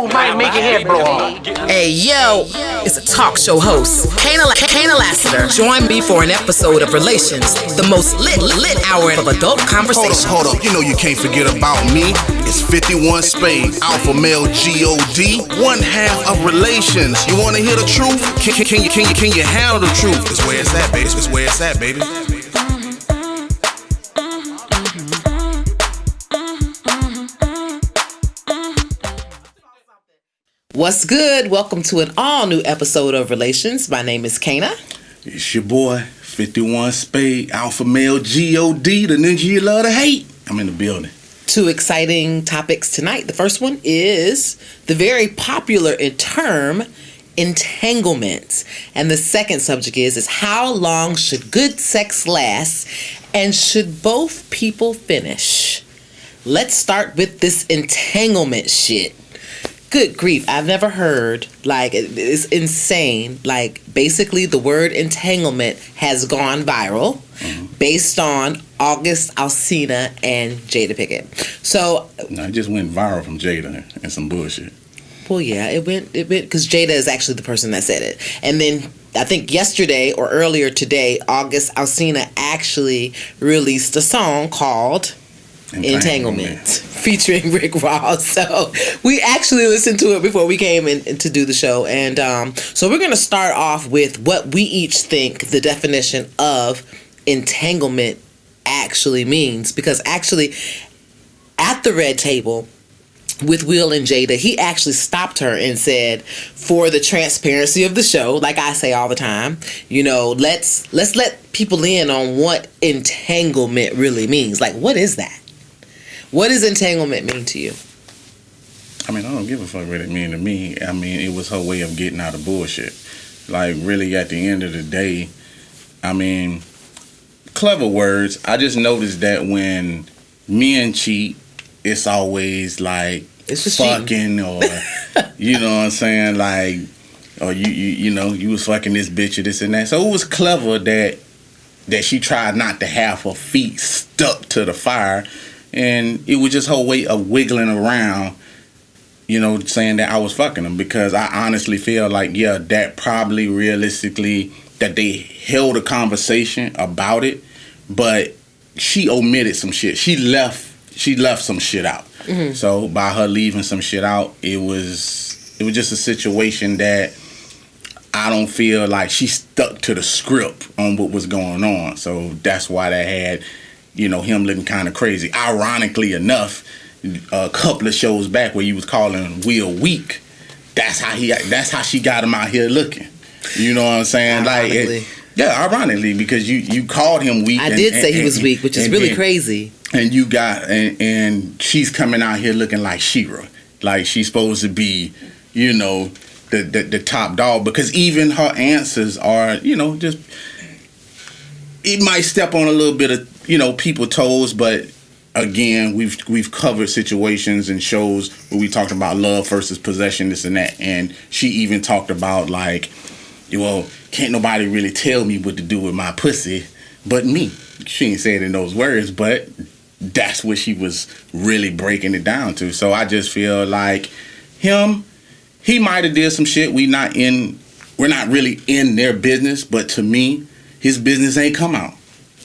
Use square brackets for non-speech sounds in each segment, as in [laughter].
move might make your head blow off. Hey yo, it's a talk show host, Kaynah, Kaynah Lassiter. Join me for an episode of Relations, the most lit, lit hour of adult conversation. Hold up, hold up. You know you can't forget about me. It's 51 Spade, Alpha Male G-O-D, one half of Relations. You wanna hear the truth? Can, can, can you, can, you, can you handle the truth? It's where it's at, baby. It's where it's at, baby. What's good? Welcome to an all new episode of Relations. My name is Kaynah. It's your boy, 51 Spade, Alpha Male G-O-D, the ninja you love to hate. I'm in the building. Two exciting topics tonight. The first one is the very popular term entanglements. And the second subject is is how long should good sex last and should both people finish? Let's start with this entanglement shit good grief. I've never heard like it's insane. Like basically the word entanglement has gone viral mm-hmm. based on august alsina and jada pinkett so no, it just went viral from jada and some bullshit. Well yeah it went it went because jada is actually the person that said it. And then I think yesterday or earlier today, August Alsina actually released a song called Entanglement, featuring [laughs] Rick Ross. So we actually listened to it before we came in, to do the show. And um, so we're going to start off with what we each think the definition of entanglement actually means. Because actually, at the red table, with Will and Jada, he actually stopped her and said, "For the transparency of the show, like I say all the time, you know, let's let's let people in on what entanglement really means. Like, what is that? What does entanglement mean to you? I mean, I don't give a fuck what it mean to me. I mean, it was her way of getting out of bullshit. Like, really, at the end of the day, I mean, clever words. I just noticed that when men cheat, it's always like it's just fucking cheating. or [laughs] you know what I'm saying, like or you, you you know you was fucking this bitch or this and that. So it was clever that that she tried not to have her feet stuck to the fire and it was just her way of wiggling around you know saying that i was fucking them because i honestly feel like yeah that probably realistically that they held a conversation about it but she omitted some shit she left she left some shit out mm-hmm. so by her leaving some shit out it was it was just a situation that I don't feel like she stuck to the script on what was going on. So that's why that had you know him looking kind of crazy. Ironically enough, a couple of shows back where you was calling Will weak, that's how he that's how she got him out here looking. You know what I'm saying? Like it, yeah, ironically because you you called him weak. I and, did say and, he was weak, which is really crazy. And you got and, and she's coming out here looking like She-Ra, like she's supposed to be, you know, the, the the top dog because even her answers are, you know, just it might step on a little bit of you know people toes, but again, we've we've covered situations and shows where we talked about love versus possession, this and that, and she even talked about like, well, can't nobody really tell me what to do with my pussy, but me. She ain't say it in those words, but that's what she was really breaking it down to. So I just feel like him, he might have did some shit. We not in, we're not really in their business, but to me, his business ain't come out.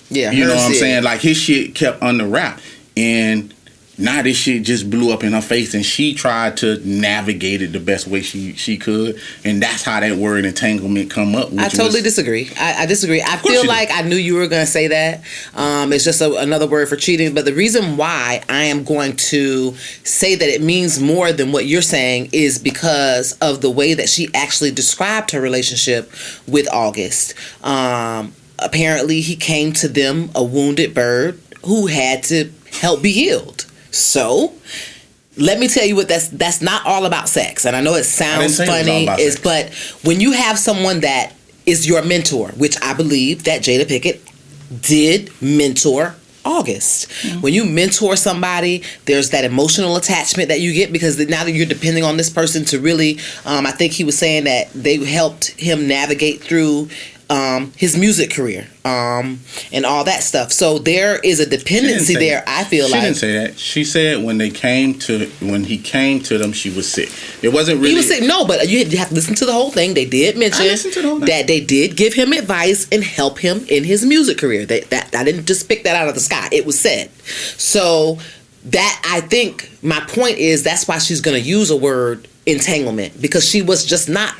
Yeah, you know what I'm saying? Like his shit kept under wrap, and now this shit just blew up in her face, and she tried to navigate it the best way she she could, and that's how that word entanglement come up. I totally was, disagree. I, I, disagree. I feel like I knew you were gonna say that. Um, it's just a, another word for cheating, but the reason why I am going to say that it means more than what you're saying is because of the way that she actually described her relationship with August. Um, apparently he came to them a wounded bird who had to help be healed. So, let me tell you what that's that's not all about sex. And I know it sounds funny, it is but when you have someone that is your mentor, which I believe that Jada Pinkett did mentor August. Mm-hmm. When you mentor somebody, there's that emotional attachment that you get because now that you're depending on this person to really, um, I think he was saying that they helped him navigate through um, his music career um, and all that stuff. So there is a dependency there. that. I feel she like she didn't say that. She said when they came to when he came to them, she was sick. It wasn't really. He was saying no, but you have to listen to the whole thing. They did mention the that they did give him advice and help him in his music career. That that I didn't just pick that out of the sky. It was said. So that I think my point is that's why she's going to use a word entanglement because she was just not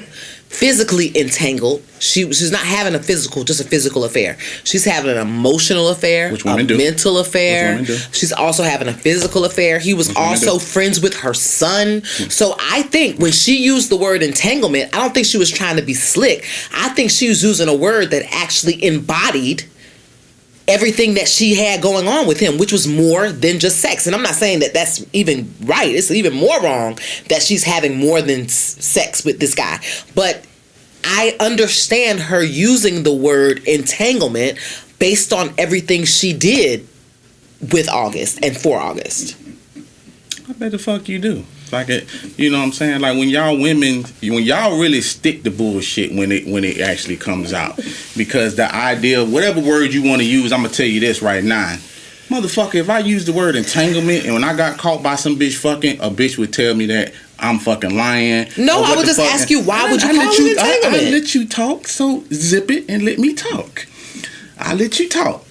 physically entangled. She she's not having a physical, just a physical affair. She's having an emotional affair, Which women a do. mental affair. Which women do. She's also having a physical affair. He was Which women also do. friends with her son. Hmm. So I think when she used the word entanglement, I don't think she was trying to be slick. I think she was using a word that actually embodied everything that she had going on with him, which was more than just sex. And I'm not saying that that's even right. It's even more wrong that she's having more than sex with this guy. But I understand her using the word entanglement based on everything she did with August and for August. I bet the fuck you do. Like it, you know what I'm saying? Like when y'all women, when y'all really stick to bullshit when it when it actually comes out, because the idea, of whatever word you want to use, I'm gonna tell you this right now, motherfucker. If I use the word entanglement and when I got caught by some bitch fucking, a bitch would tell me that I'm fucking lying. No, I would just fuck- ask you, why would you I let call it I- I, entanglement? let you talk, so zip it and let me talk. I let you talk.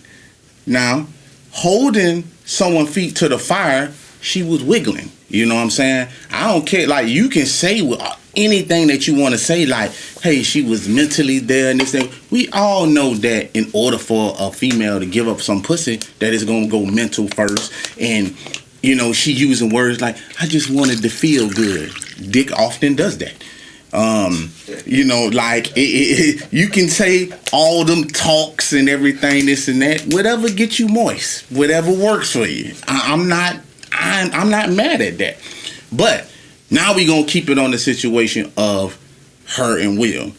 Now, holding someone's feet to the fire, she was wiggling. You know what I'm saying? I don't care. Like you can say anything that you want to say. Like, hey, she was mentally there and this thing. We all know that in order for a female to give up some pussy, that is gonna go mental first. And you know, she using words like, "I just wanted to feel good." Dick often does that. Um, you know, like it, it, it- you can say all them talks and everything, this and that, whatever gets you moist, whatever works for you. I, I'm not, I'm, I'm not mad at that. But now we gonna keep it on the situation of her and Will.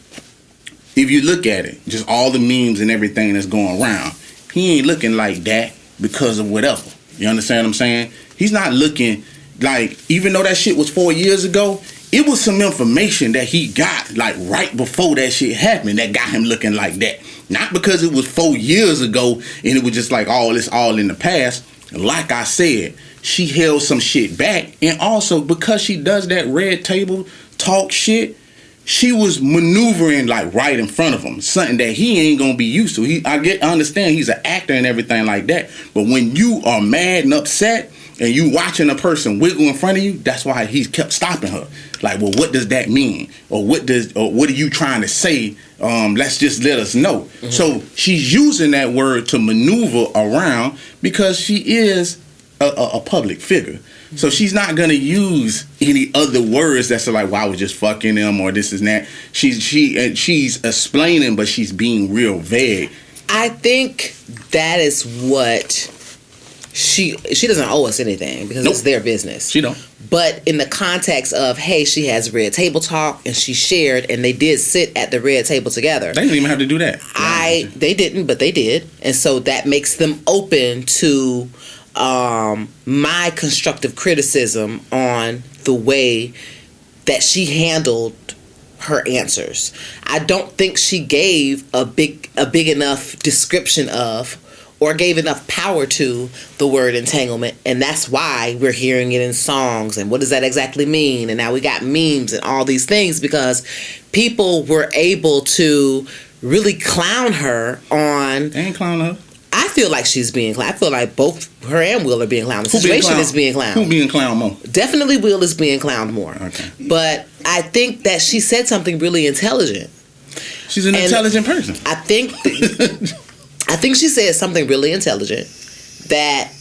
If you look at it, just all the memes and everything that's going around, he ain't looking like that because of whatever. You understand what I'm saying? He's not looking like, even though that shit was four years ago, it was some information that he got like right before that shit happened that got him looking like that. Not because it was four years ago and it was just like all this all in the past. Like I said, she held some shit back, and also because she does that red table talk shit, she was maneuvering like right in front of him, something that he ain't gonna be used to. He, I get, I understand he's an actor and everything like that, but when you are mad and upset and you watching a person wiggle in front of you, that's why he kept stopping her. Like, well, what does that mean, or what does, or what are you trying to say? Um, let's just let us know. So she's using that word to maneuver around because she is a, a, a public figure. So she's not gonna use any other words that's like, "Well, I was just fucking them" or this and that. She's she and she's explaining, but she's being real vague. I think that is what she she doesn't owe us anything because it's their business. She don't. But in the context of hey, she has red table talk and she shared and they did sit at the red table together. They didn't even have to do that. I they didn't, but they did, and so that makes them open to um, my constructive criticism on the way that she handled her answers. I don't think she gave a big a big enough description of or gave enough power to the word entanglement and that's why we're hearing it in songs and what does that exactly mean and now we got memes and all these things because people were able to really clown her on They ain't clowning her. I feel like she's being clowned. I feel like both her and Will are being clowned. The Who being situation clowned? is being clowned. Who being clown more? Definitely Will is being clowned more. Okay. But I think that she said something really intelligent. She's an And- intelligent person. I think [laughs] I think she said something really intelligent that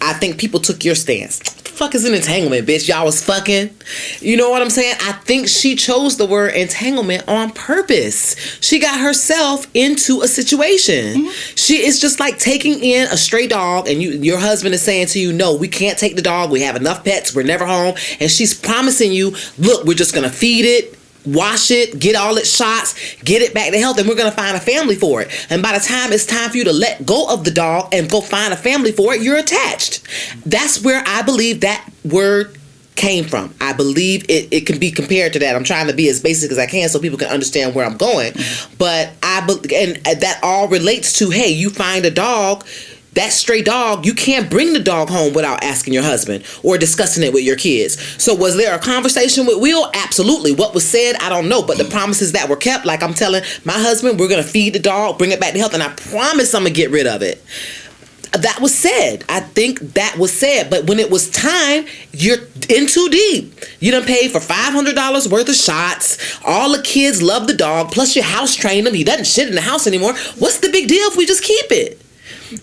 I think people took your stance. Fuck is an entanglement, bitch? Y'all was fucking. You know what I'm saying? I think she chose the word entanglement on purpose. She got herself into a situation. Mm-hmm. She is just like taking in a stray dog, and you your husband is saying to you, No, we can't take the dog. We have enough pets, we're never home. And she's promising you, look, we're just gonna feed it, wash it, get all its shots, get it back to health, and we're gonna find a family for it. And by the time it's time for you to let go of the dog and go find a family for it, you're attached. That's where I believe that word came from. I believe it, it can be compared to that. I'm trying to be as basic as I can so people can understand where I'm going. But I be- and that all relates to hey, you find a dog that stray dog, you can't bring the dog home without asking your husband or discussing it with your kids. So, was there a conversation with Will? Absolutely. What was said, I don't know. But the promises that were kept, like I'm telling my husband, we're going to feed the dog, bring it back to health, and I promise I'm going to get rid of it. That was said. I think that was said. But when it was time, you're in too deep. You done paid for $500 worth of shots. All the kids love the dog. Plus, your house trained him. He doesn't shit in the house anymore. What's the big deal if we just keep it?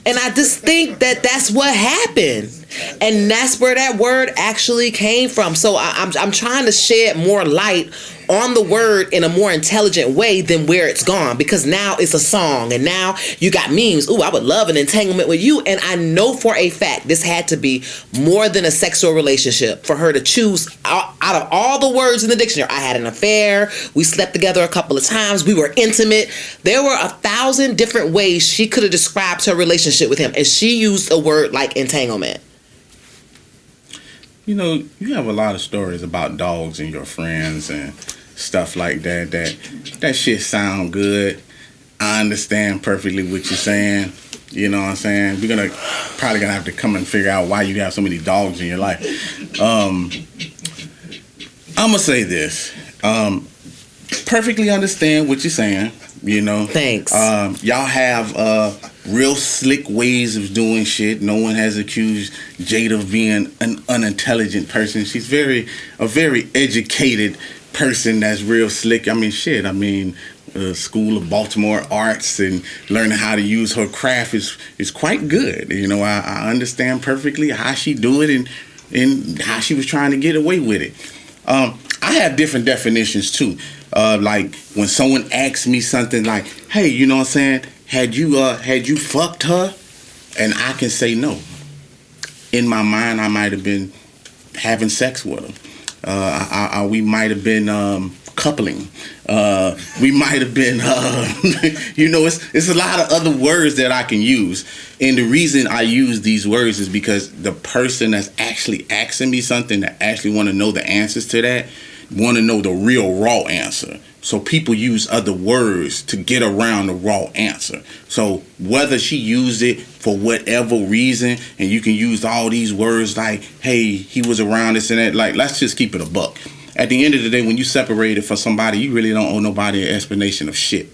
And I just think that that's what happened. And that's where that word actually came from. So I, I'm, I'm trying to shed more light on the word in a more intelligent way than where it's gone because now it's a song and now you got memes. Ooh, I would love an entanglement with you. And I know for a fact this had to be more than a sexual relationship for her to choose out, out of all the words in the dictionary. I had an affair. We slept together a couple of times. We were intimate. There were a thousand different ways she could have described her relationship with him. And she used a word like entanglement. You know, you have a lot of stories about dogs and your friends and stuff like that. That that shit sound good. I understand perfectly what you're saying. You know what I'm saying? We're gonna probably gonna have to come and figure out why you have so many dogs in your life. Um, I'm gonna say this. Um, perfectly understand what you're saying. You know. Thanks. Um, y'all have uh, real slick ways of doing shit. No one has accused Jade of being an unintelligent person. She's very a very educated person that's real slick. I mean, shit. I mean, uh, School of Baltimore Arts and learning how to use her craft is is quite good. You know, I, I understand perfectly how she do it and and how she was trying to get away with it. Um, I have different definitions too. Uh, like when someone asks me something like, "Hey, you know what I'm saying? Had you uh had you fucked her?" and I can say no. In my mind, I might have been having sex with her. Uh, I, I, we might have been um, coupling. Uh, we [laughs] might have been, uh, [laughs] you know, it's it's a lot of other words that I can use. And the reason I use these words is because the person that's actually asking me something that actually want to know the answers to that want to know the real raw answer. So people use other words to get around the raw answer. So whether she used it for whatever reason, and you can use all these words like, hey, he was around this and that, like let's just keep it a buck. At the end of the day, when you separated from somebody, you really don't owe nobody an explanation of shit.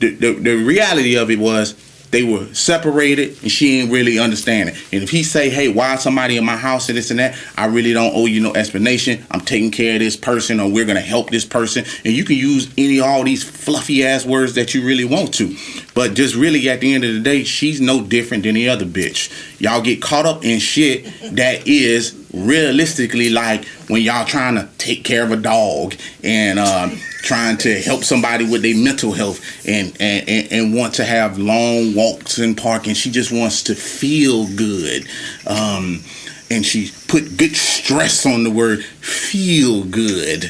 The, the, the reality of it was they were separated and she ain't really understanding. And if he say, hey, why somebody in my house and this and that, I really don't owe you no explanation. I'm taking care of this person or we're gonna help this person. And you can use any all these fluffy ass words that you really want to. But just really at the end of the day, she's no different than the other bitch. Y'all get caught up in shit that is realistically like when y'all trying to take care of a dog and um, trying to help somebody with their mental health and, and, and, and want to have long walks in park and she just wants to feel good. Um, and she put good stress on the word feel good.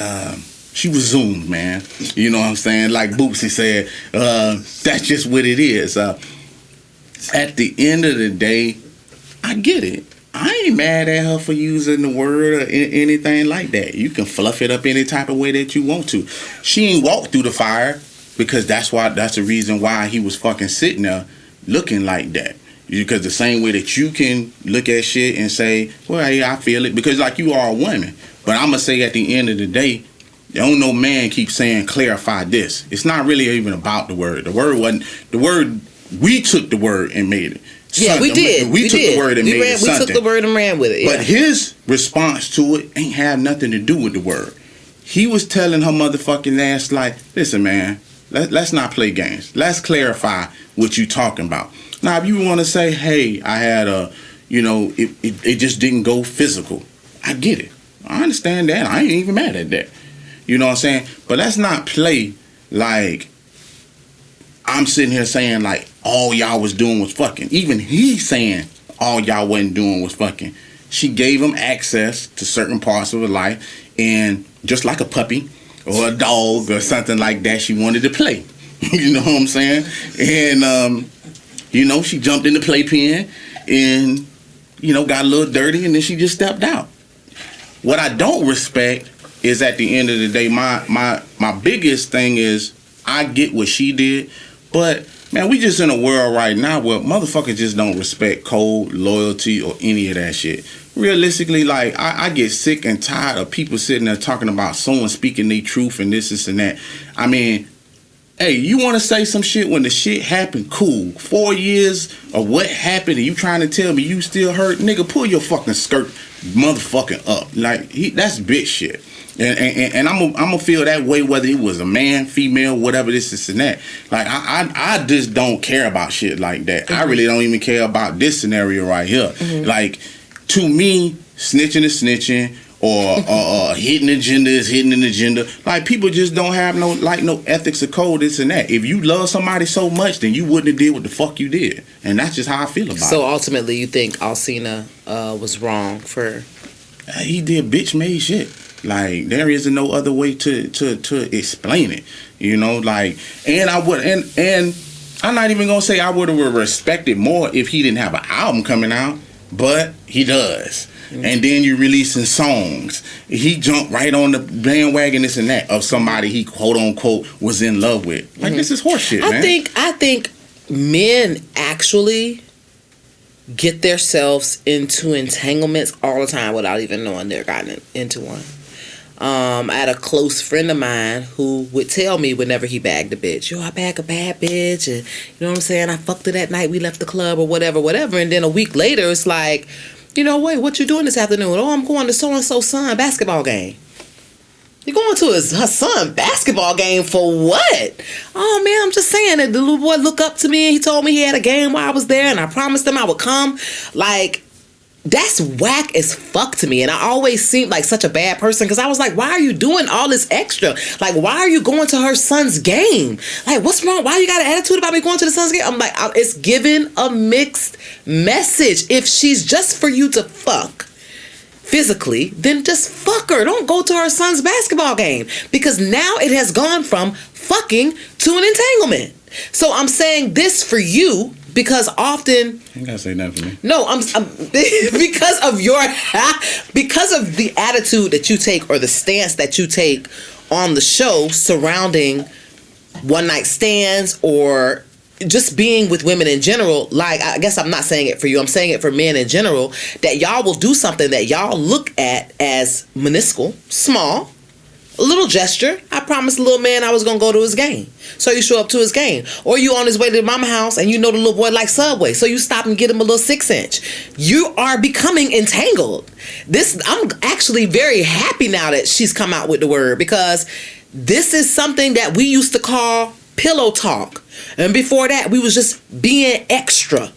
Um, she was zoomed man. You know what i'm saying? Like boopsy said uh, that's just what it is. Uh, at the end of the day i get it I ain't mad at her for using the word or anything like that. You can fluff it up any type of way that you want to. She ain't walked through the fire because that's why that's the reason why he was fucking sitting there looking like that. Because the same way that you can look at shit and say, "Well, yeah, I feel it," because like you are a woman. But I'm gonna say at the end of the day, don't no man keep saying clarify this. It's not really even about the word. The word wasn't the word. We took the word and made it. Yeah, we did. We, we took did. the word and we made ran, it We took the word and ran with it. Yeah. But his response to it ain't have nothing to do with the word. He was telling her motherfucking ass like, "Listen, man, let, let's not play games. Let's clarify what you talking about." Now, if you want to say, "Hey, I had a, you know, it, it, it just didn't go physical," I get it. I understand that. I ain't even mad at that. You know what I'm saying? But let's not play like I'm sitting here saying like all y'all was doing was fucking. Even he's saying all y'all wasn't doing was fucking. She gave him access to certain parts of her life, and just like a puppy or a dog or something like that, she wanted to play. [laughs] you know what I'm saying? And um, you know, she jumped in the playpen and you know got a little dirty, and then she just stepped out. what I don't respect is at the end of the day, my my my biggest thing is I get what she did, but man, we just in a world right now where motherfuckers just don't respect code, loyalty, or any of that shit. Realistically, like I, I get sick and tired of people sitting there talking about someone speaking their truth and this, this, and that. I mean, hey, you want to say some shit when the shit happened? Cool. Four years of what happened, and you trying to tell me you still hurt, nigga? Pull your fucking skirt, motherfucking up. Like he, that's bitch shit. And, and, and I'm gonna I'm gonna feel that way whether it was a man, female, whatever this, this, and that. Like I, I, I just don't care about shit like that. Mm-hmm. I really don't even care about this scenario right here. Mm-hmm. Like to me, snitching is snitching or uh, uh, hidden agenda is hidden an agenda. Like people just don't have no like no ethics or code, this and that. If you love somebody so much, then you wouldn't have did what the fuck you did, and that's just how I feel about so it. So ultimately, you think Alsina uh, was wrong for? Uh, he did bitch made shit. Like there isn't no other way to to to explain it. You know, like and I would and and I'm not even gonna say I would have respected more if he didn't have an album coming out, but he does. Mm-hmm. And then you're releasing songs. He jumped right on the bandwagon, this and that, of somebody he quote unquote was in love with. Like mm-hmm. this is horseshit, I man. think I think men actually get themselves into entanglements all the time without even knowing they're gotten into one. Um, I had a close friend of mine who would tell me whenever he bagged a bitch, yo, I bag a bad bitch, and you know what I'm saying? I fucked her that night, we left the club or whatever, whatever. And then a week later, it's like, you know, wait, what you doing this afternoon? Oh, I'm going to so and so son basketball game. You're going to his her son basketball game for what? Oh man, I'm just saying that the little boy looked up to me and he told me he had a game while I was there and I promised him I would come. Like that's whack as fuck to me. And I always seemed like such a bad person because I was like, why are you doing all this extra? Like, why are you going to her son's game? Like, what's wrong? Why you got an attitude about me going to the son's game? I'm like, it's giving a mixed message. If she's just for you to fuck physically, then just fuck her. Don't go to her son's basketball game because now it has gone from fucking to an entanglement. So I'm saying this for you because often you gotta say that for me. No, I'm, I'm [laughs] because of your [laughs] because of the attitude that you take or the stance that you take on the show surrounding one night stands or just being with women in general, like I guess I'm not saying it for you, I'm saying it for men in general, that y'all will do something that y'all look at as minuscule, small, a little gesture. I promised the little man I was gonna go to his game. So you show up to his game. Or you on his way to mama house and you know the little boy likes Subway. So you stop and get him a little six inch. You are becoming entangled. This I'm actually very happy now that she's come out with the word because this is something that we used to call pillow talk. And before that, we was just being extra,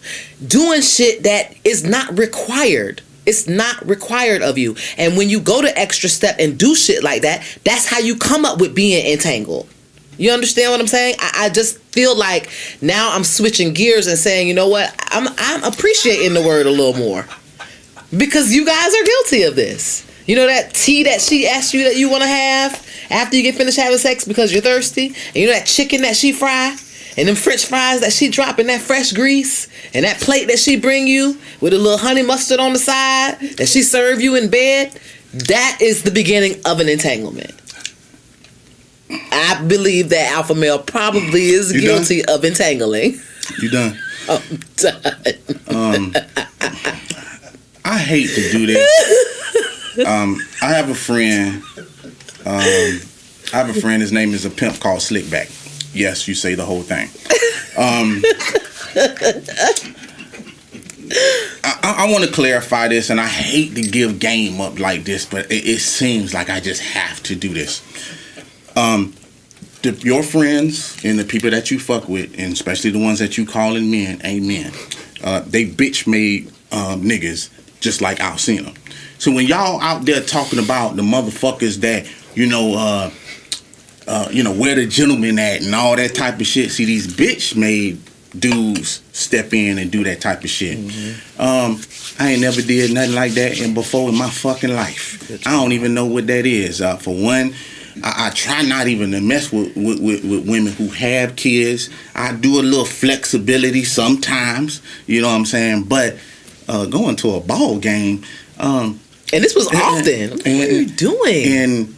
doing shit that is not required. It's not required of you. And when you go to extra step and do shit like that, that's how you come up with being entangled. You understand what I'm saying? I, I, just feel like now I'm switching gears and saying, you know what? I'm I'm appreciating the word a little more. Because you guys are guilty of this. You know that tea that she asked you that you want to have after you get finished having sex because you're thirsty? And you know that chicken that she fry? And them french fries that she drop in that fresh grease and that plate that she bring you with a little honey mustard on the side that she serve you in bed that is the beginning of an entanglement. I believe that alpha male probably is you guilty done? of entangling. You done? [laughs] I'm done. Um, i hate to do this um, i have a friend um, i have a friend his name is a pimp called slickback Yes, you say the whole thing. [laughs] Um, I, I want to clarify this, and I hate to give game up like this, but it, it seems like I just have to do this. Um, the, your friends and the people that you fuck with, and especially the ones that you calling men, amen. Uh, they bitch made um, niggas just like Alsina. So when y'all out there talking about the motherfuckers that you know uh, uh, you know, where the gentleman at and all that type of shit. See, these bitch made dudes step in and do that type of shit. Mm-hmm. Um, I ain't never did nothing like that and before in my fucking life. I don't even know what that is. Uh, for one, I, I, try not even to mess with, with, with, with, women who have kids. I do a little flexibility sometimes, you know what I'm saying? But uh, going to a ball game, um, And this was [laughs] often. What are you doing? And, and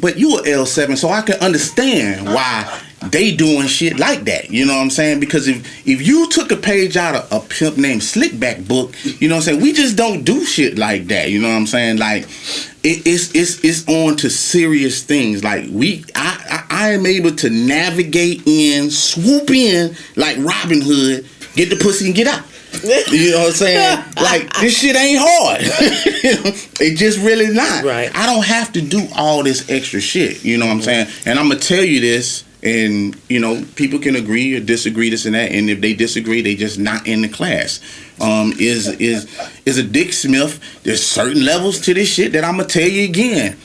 but you were L seven, so I can understand why they doing shit like that. You know what I'm saying? Because if if you took a page out of a pimp named Slickback book, you know what I'm saying? We just don't do shit like that. You know what I'm saying? Like it, it's it's it's on to serious things. Like we, I, I I am able to navigate in, swoop in like Robin Hood, get the pussy and get out. [laughs] You know what I'm saying? Like this shit ain't hard. [laughs] it just really not. Right. I don't have to do all this extra shit. You know what I'm saying? And I'm gonna tell you this, and you know, people can agree or disagree this and that. And if they disagree, they just not in the class. Um, is is is a Dick Smith? There's certain levels to this shit that I'm gonna tell you again.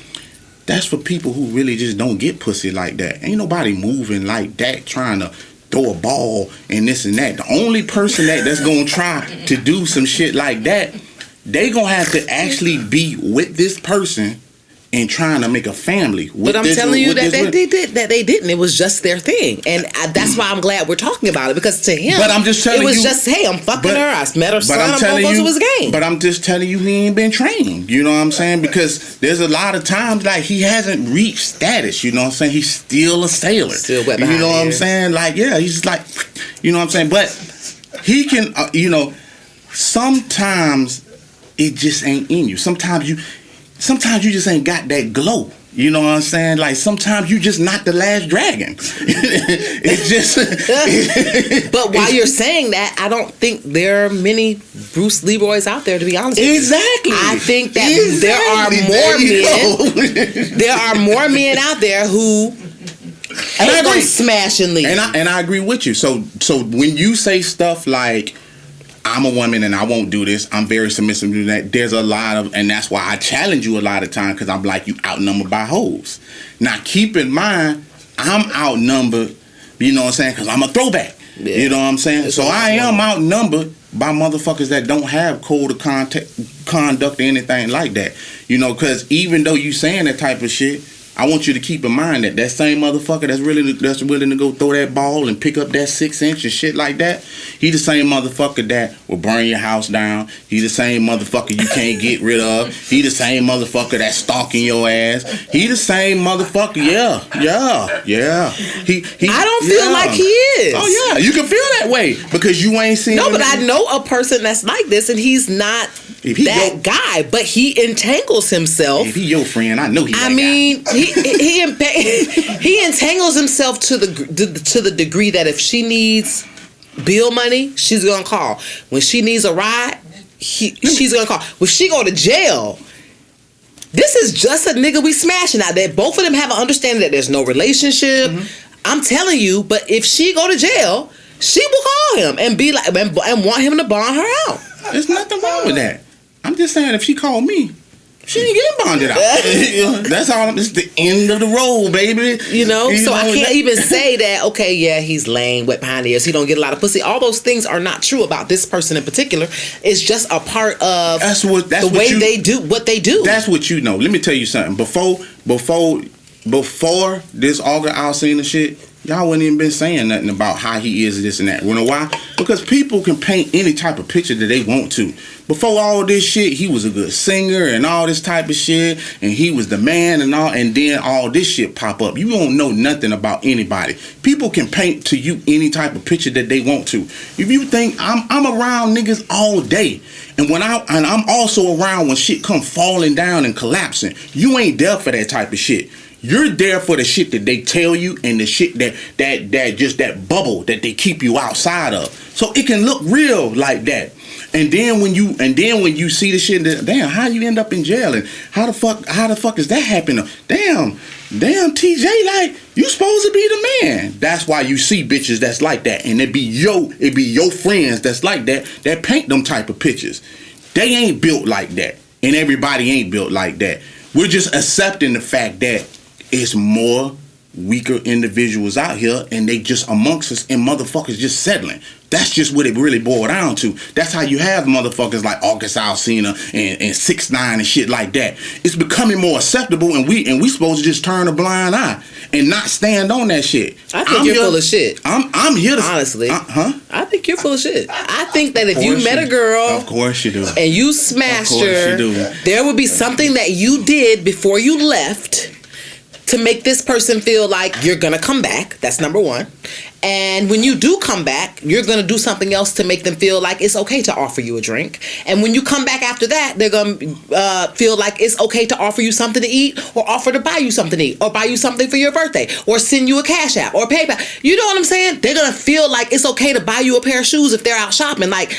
That's for people who really just don't get pussy like that. Ain't nobody moving like that trying to throw a ball and this and that. The only person that that's gonna try to do some shit like that, they gonna have to actually be with this person and trying to make a family. With But I'm this- telling you with that they, did that they didn't. It was just their thing, and I, that's why I'm glad we're talking about it because to him, But I'm just telling it was you- just hey, I'm fucking but- her. I met her son. I'm I'm, telling gonna go you, to his game. but I'm just telling you, he ain't been trained. You know what I'm saying? Because there's a lot of times like he hasn't reached status. You know what I'm saying? He's still a sailor. Still wet You know what I'm saying? Like yeah, he's like, you know what I'm saying? But he can, uh, you know, sometimes it just ain't in you. Sometimes you, sometimes you just ain't got that glow. You know what I'm saying? Like sometimes you just not the last dragon. [laughs] it's just [laughs] But while you're saying that, I don't think there are many Bruce Leroy's out there. To be honest, with you. Exactly. I think that Exactly. there are more There men. [laughs] There are more men out there who And I agree. smash and leave. And I and I agree with you. So so when you say stuff like I'm a woman and I won't do this. I'm very submissive to that. There's a lot of, and that's why I challenge you a lot of time because I'm like you outnumbered by hoes. Now keep in mind, I'm outnumbered. You know what I'm saying? Because I'm a throwback. Yeah. You know what I'm saying? That's so I am outnumbered by motherfuckers that don't have code of contact, conduct or anything like that. You know, because even though you saying that type of shit, I want you to keep in mind that that same motherfucker that's really that's willing to go throw that ball and pick up that six inch and shit like that, he the same motherfucker that will burn your house down. He the same motherfucker you can't get rid of. He the same motherfucker that's stalking your ass. He the same motherfucker. Yeah, yeah, yeah. He, he I don't feel yeah. like he is. Oh yeah, you can feel that way because you ain't seen. No, but I know a person that's like this, and he's not that go- guy. But he entangles himself. If he your friend, I know he. I that mean, he he impa- [laughs] he entangles himself to the to the degree that if she needs bill money, she's gonna call. When she needs a ride, he, she's gonna call. When she go to jail, this is just a nigga we smashing out there. Both of them have an understanding that there's no relationship. Mm-hmm. I'm telling you, but if she go to jail, she will call him and be like and, and want him to bond her out. There's nothing wrong with that. I'm just saying, if she called me, she ain't getting bonded out. [laughs] That's all. It's the end of the road, baby. You know, so I can't that- even say [laughs] that. Okay, yeah, he's lame, wet behind the ears. He don't get a lot of pussy. All those things are not true about this person in particular. It's just a part of That's what. That's the what way you, they do what they do. That's what you know. Let me tell you something. Before, before, before this August Alsina shit, y'all wouldn't even been saying nothing about how he is this and that. You know why? Because people can paint any type of picture that they want to. Before all this shit, he was a good singer and all this type of shit, and he was the man and all. And then all this shit pop up. You don't know nothing about anybody. People can paint to you any type of picture that they want to. If you think I'm, I'm around niggas all day, and when I and I'm also around when shit come falling down and collapsing, you ain't there for that type of shit. You're there for the shit that they tell you and the shit that that that just that bubble that they keep you outside of. So it can look real like that. And then when you and then when you see the shit, that, damn, how you end up in jail and how the fuck how the fuck is that happening? Damn, damn, TJ, like you supposed to be the man. That's why you see bitches that's like that, and it be yo, it be your friends that's like that that paint them type of pictures. They ain't built like that, and everybody ain't built like that. We're just accepting the fact that it's more weaker individuals out here and they just amongst us and motherfuckers just settling. That's just what it really boiled down to. That's how you have motherfuckers like August Alsina and, and six nine and shit like that. It's becoming more acceptable and we and we supposed to just turn a blind eye and not stand on that shit. I think I'm you're here- full of shit. I'm I'm here to Honestly. Uh, huh? I think you're full of shit. I think that if you met you- a girl Of course you do. and you smashed Of course her, you do. there would be something that you did before you left to make this person feel like you're gonna come back. That's number one. And when you do come back, you're gonna do something else to make them feel like it's okay to offer you a drink. And when you come back after that, they're gonna uh, feel like it's okay to offer you something to eat, or offer to buy you something to eat, or buy you something for your birthday, or send you a cash app or PayPal. You know what I'm saying? They're gonna feel like it's okay to buy you a pair of shoes if they're out shopping. Like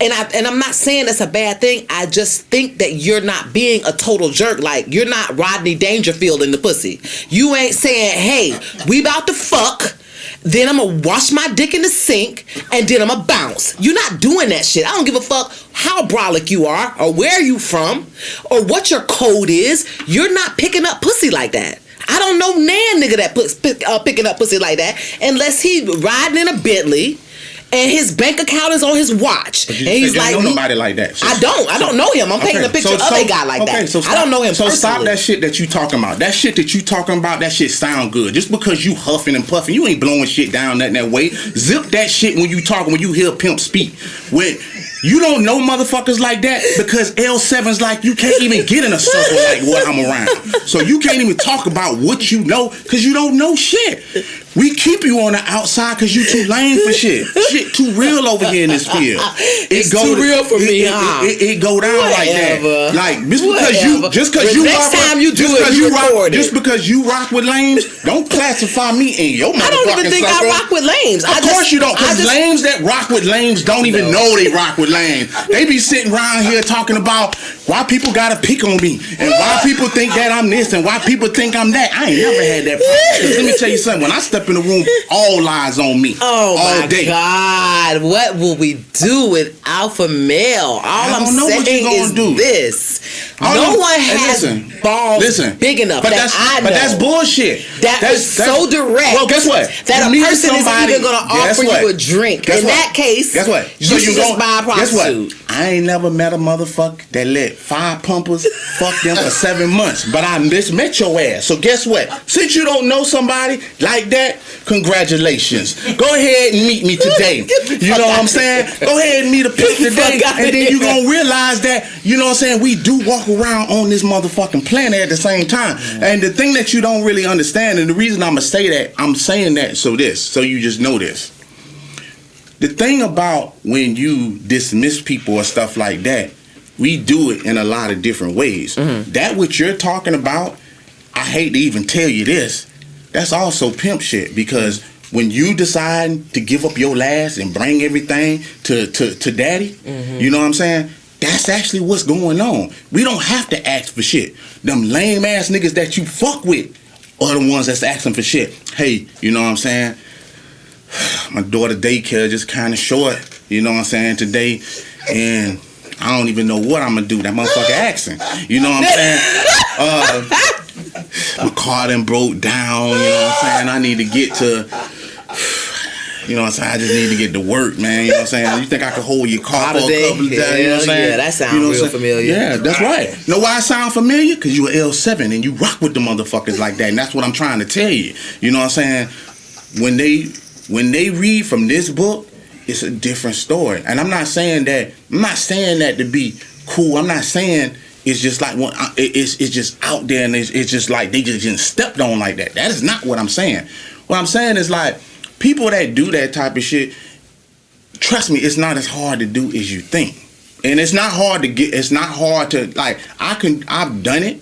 and I and I'm not saying that's a bad thing. I just think that you're not being a total jerk. Like you're not Rodney Dangerfield in the pussy. You ain't saying, "Hey, we about to fuck." Then I'm gonna wash my dick in the sink, and then I'm gonna bounce. You're not doing that shit. I don't give a fuck how brolic you are, or where you from, or what your code is. You're not picking up pussy like that. I don't know nan nigga that puts pick, uh, picking up pussy like that unless he riding in a Bentley and his bank account is on his watch. And he's like, don't know nobody like that. So- I don't. I don't know him. I'm painting a picture so- of a guy like okay, that. So I don't know him So stop that shit that you talking about. That shit that you talking about, that shit sound good. Just because you huffing and puffing, you ain't blowing shit down that that way. Zip that shit when you talking when you hear pimp speak. When you don't know motherfuckers like that because L7's like you can't even get in a circle like what I'm around. So you can't even talk about what you know because you don't know shit. We keep you on the outside because you too lame for [laughs] shit. Shit too real over here in this [laughs] field. It It's too real for it, me, it, huh? It, it, go down like Whatever. that. Like just because you just because you next rock with- time you do just it, you rock just because you rock with lames, don't classify me in your I don't even think circle. I rock with lames. Of I course just, you don't, because lames that rock with lames don't even No. know they rock with lames. They be sitting around here talking about why people gotta pick on me and why people think that I'm this and why people think I'm that. I ain't never had that problem. [laughs] let me tell you something. When I step in the room, all lies on me. Oh all my day. God! What will we do with alpha male? All I what saying you gonna is do. this: I no don't- one has listen. balls Listen, big enough but that that's I know. but that's bullshit. That that's, is so direct. Well, guess what? That You a person is somebody- even gonna offer you a drink. Guess In what? that case, guess what? you should just buy a Guess prostitute. what? I ain't never met a motherfucker that let five pumpers fuck them for seven months, but I just met your ass. So guess what? Since you don't know somebody like that, congratulations. Go ahead and meet me today. [laughs] You know what I'm saying? Go ahead and meet a the today, and then you're gonna realize that you know what I'm saying. We do walk around on this motherfucking planet at the same time, and the thing that you don't really understand, and the reason I'm gonna say that, I'm saying that so this, so you just know this. The thing about when you dismiss people or stuff like that, we do it in a lot of different ways. Mm-hmm. That what you're talking about, I hate to even tell you this, that's also pimp shit because when you decide to give up your last and bring everything to to, to daddy, mm-hmm. you know what I'm saying? That's actually what's going on. We don't have to ask for shit. Them lame ass niggas that you fuck with are the ones that's asking for shit. Hey, you know what I'm saying? [sighs] my daughter daycare just kind of short, you know what I'm saying, today. And I don't even know what I'm gonna do. That motherfucker [gasps] asking. You know what I'm saying? Uh, my car done broke down, you know what I'm saying? I need to get to you know what I'm saying? I just need to get to work, man. You know what I'm saying? You think I could hold your car for a couple of days? You know what I'm saying? yeah, that sound You know real familiar. Yeah, that's right. You Know why I sound familiar? Because you an L7 and you rock with the motherfuckers like that. And that's what I'm trying to tell you. You know what I'm saying? When they when they read from this book, it's a different story. And I'm not saying that I'm not saying that to be cool. I'm not saying it's just like when uh, I- it's it's just out there and it's, it's just like they just, just stepped on like that. That is not what I'm saying. What I'm saying is like people that do that type of shit. Trust me, it's not as hard to do as you think, and it's not hard to get. It's not hard to like. I can. I've done it.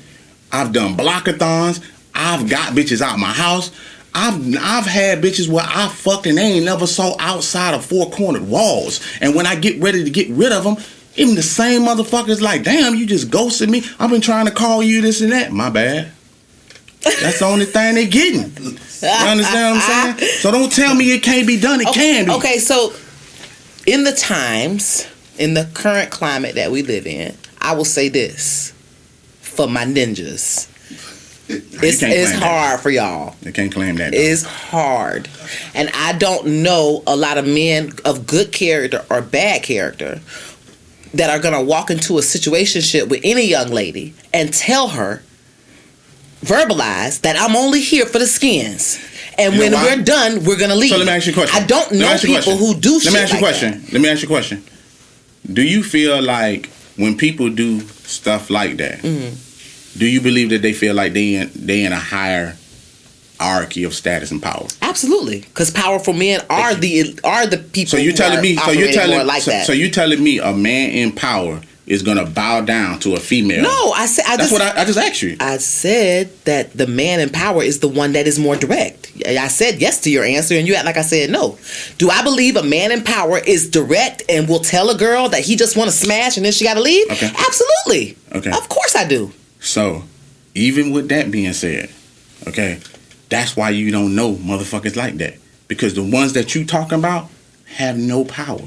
I've done blockathons. I've got bitches out my house. I've I've had bitches where I fucking ain't never saw outside of four cornered walls. And when I get ready to get rid of them, even the same motherfuckers like, damn, you just ghosted me. I've been trying to call you this and that. My bad. That's the only [laughs] thing they getting. You understand what I'm saying? So don't tell me it can't be done. It can be. Okay, so in the times, in the current climate that we live in, I will say this for my ninjas. It's, it's claim that. hard for y'all. They can't claim that. though. It's hard. And I don't know a lot of men of good character or bad character that are going to walk into a situationship with any young lady and tell her, verbalize that I'm only here for the skins. And You when we're done, we're going to leave. So let me ask you a question. I don't know ask you a people who do Let shit me ask you a question. that. Let me ask you a question. Do you feel like when people do stuff like that, Mm-hmm. Do you believe that they feel like they in, they in a higher hierarchy of status and power? Absolutely, because powerful men are the are the people. So you telling are me? So you telling? like so, that? so you telling me a man in power is gonna bow down to a female? no, I said I That's just what I, I just asked you. I said that the man in power is the one that is more direct. I said yes to your answer, and you act like I said no. Do I believe a man in power is direct and will tell a girl that he just want to smash and then she got to leave? Okay. Absolutely. Okay. Of course I do. So, even with that being said, okay, that's why you don't know motherfuckers like that. Because the ones that you talking about have no power.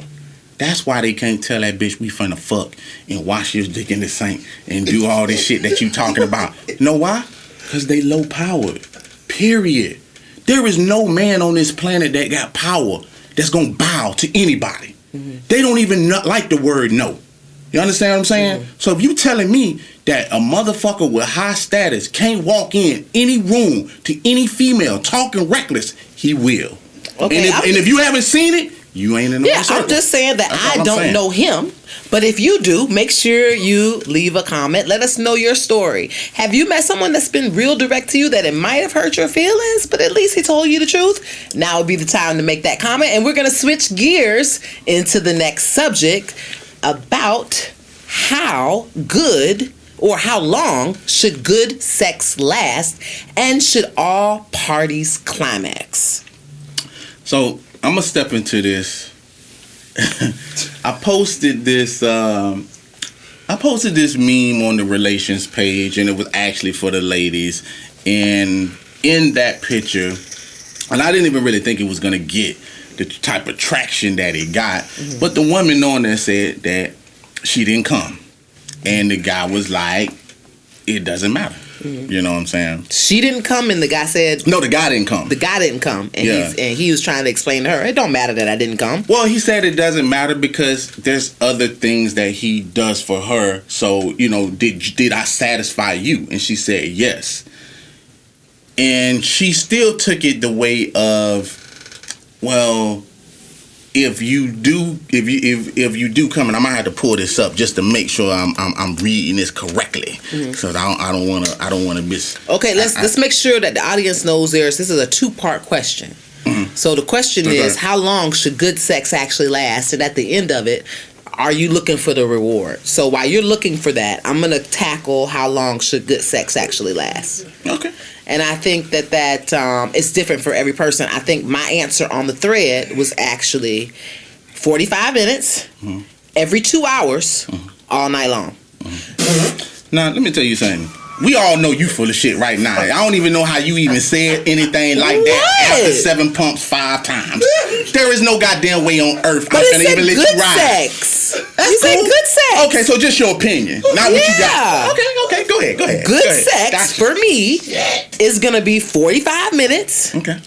That's why they can't tell that bitch we finna fuck and wash your dick in the sink and do all this shit that you talking about. Know why? Because they low powered. Period. There is no man on this planet that got power that's gonna bow to anybody. Mm-hmm. They don't even like the word no. You understand what I'm saying? Mm-hmm. So if you telling me that a motherfucker with high status can't walk in any room to any female talking reckless, he will. Okay, and, if, and if you haven't seen it, you ain't in the Yeah, right circle. I'm just saying that That's I don't saying. know him. But if you do, make sure you leave a comment. Let us know your story. Have you met someone that's been real direct to you that it might have hurt your feelings, but at least he told you the truth? Now would be the time to make that comment. And we're going to switch gears into the next subject about how good or how long should good sex last and should all parties climax? So I'm gonna step into this. [laughs] I posted this. Um, I posted this meme on the relations page, and it was actually for the ladies. And in that picture, and I didn't even really think it was gonna get the type of traction that it got. But the woman on there said that she didn't come, and the guy was like, "It doesn't matter." Mm-hmm. You know what I'm saying? She didn't come, and the guy said, No, the guy didn't come. the guy didn't come, and Yeah. he's and he was trying to explain to her, it don't matter that I didn't come. Well, he said it doesn't matter because there's other things that he does for her. So, you know, did did I satisfy you? And she said yes. And she still took it the way of, well, if you do, if you if if you do come, and I might have to pull this up just to make sure I'm I'm, I'm reading this correctly, mm-hmm. because I don't I don't want to I don't want to miss. Okay, let's let's make sure that the audience knows there's this is a two part question. Mm-hmm. So the question Okay. is, how long should good sex actually last? And at the end of it, are you looking for the reward? So while you're looking for that, I'm gonna tackle how long should good sex actually last. Okay. And I think that that um, it's different for every person. I think my answer on the thread was actually 45 minutes, mm-hmm. every two hours, mm-hmm. all night long. Mm-hmm. Now, let me tell you something. We all know you full of shit right now. I don't even know how you even said anything like that after seven pumps five times. There is no goddamn way on earth But I'm gonna even let good you ride. sex. you said good sex. Okay, so just your opinion, not what you got. Okay, okay, go ahead, go ahead. Good go ahead. sex Gotcha. for me is gonna be 45 minutes Okay,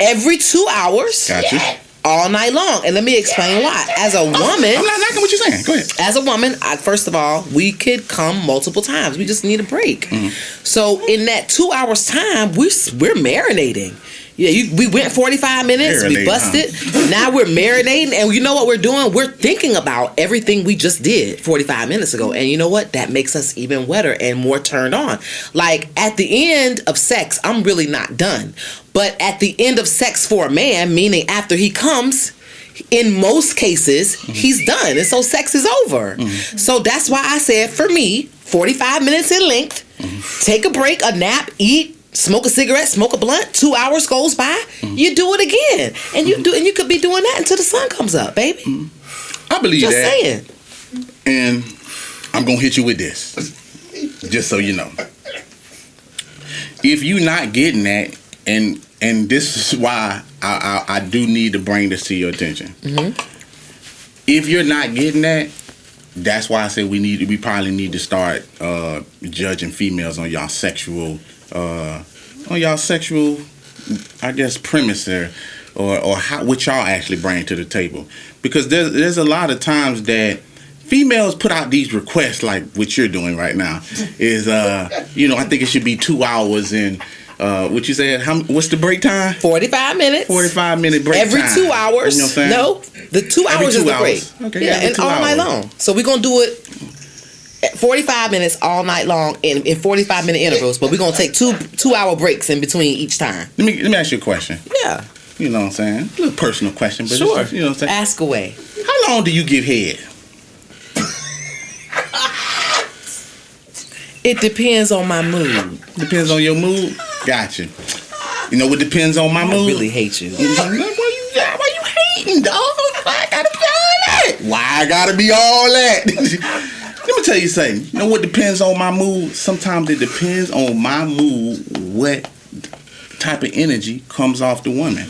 every two hours, gotcha. All night long. And let me explain why. As a woman, I'm not knocking what you're saying. Go ahead. as a woman, I, first of all, we could come multiple times. We just need a break. Mm-hmm. So in that two hours time, we're we're marinating. Yeah, you, we went 45 minutes, we busted. Now we're marinating, and you know what we're doing? We're thinking about everything we just did 45 minutes ago. And you know what? That makes us even wetter and more turned on. Like at the end of sex, I'm really not done. But at the end of sex for a man, meaning after he comes, in most cases, mm-hmm. he's done. And so sex is over. Mm-hmm. So that's why I said for me, 45 minutes in length, mm-hmm. take a break, a nap, eat, smoke a cigarette, smoke a blunt, two hours goes by, mm. you do it again. And you mm. do and you could be doing that until the sun comes up, baby. Mm. I believe Just that, saying. and I'm gonna hit you with this, just so you know. If you're not getting that, and and this is why I I, I do need to bring this to your attention. Mm-hmm. If you're not getting that, that's why I say we need we probably need to start uh, judging females on y'all sexual uh, on y'all sexual I guess premise there or or how what y'all actually bring to the table. Because there's there's a lot of times that females put out these requests like what you're doing right now is uh you know I think it should be two hours and uh what you said how what's the break time 45 minutes. 45 minute break Every time. two hours. you know what I'm saying no, the two hours two is the hours. break. Okay, yeah, and all night long. So we're gonna do it 45 minutes all night long in, in 45 minute intervals, but we're gonna take two two hour breaks in between each time. let me let me ask you a question Yeah, you know what I'm saying a little personal question but sure. you know what I'm saying Ask away. how long do you give head It depends on my mood. depends on your mood gotcha you know what depends on my I mood I really hate you. why you why you hating dog why I gotta be all that why I gotta be all that [laughs] Let me tell you something. You know what depends on my mood? Sometimes it depends on my mood what type of energy comes off the woman.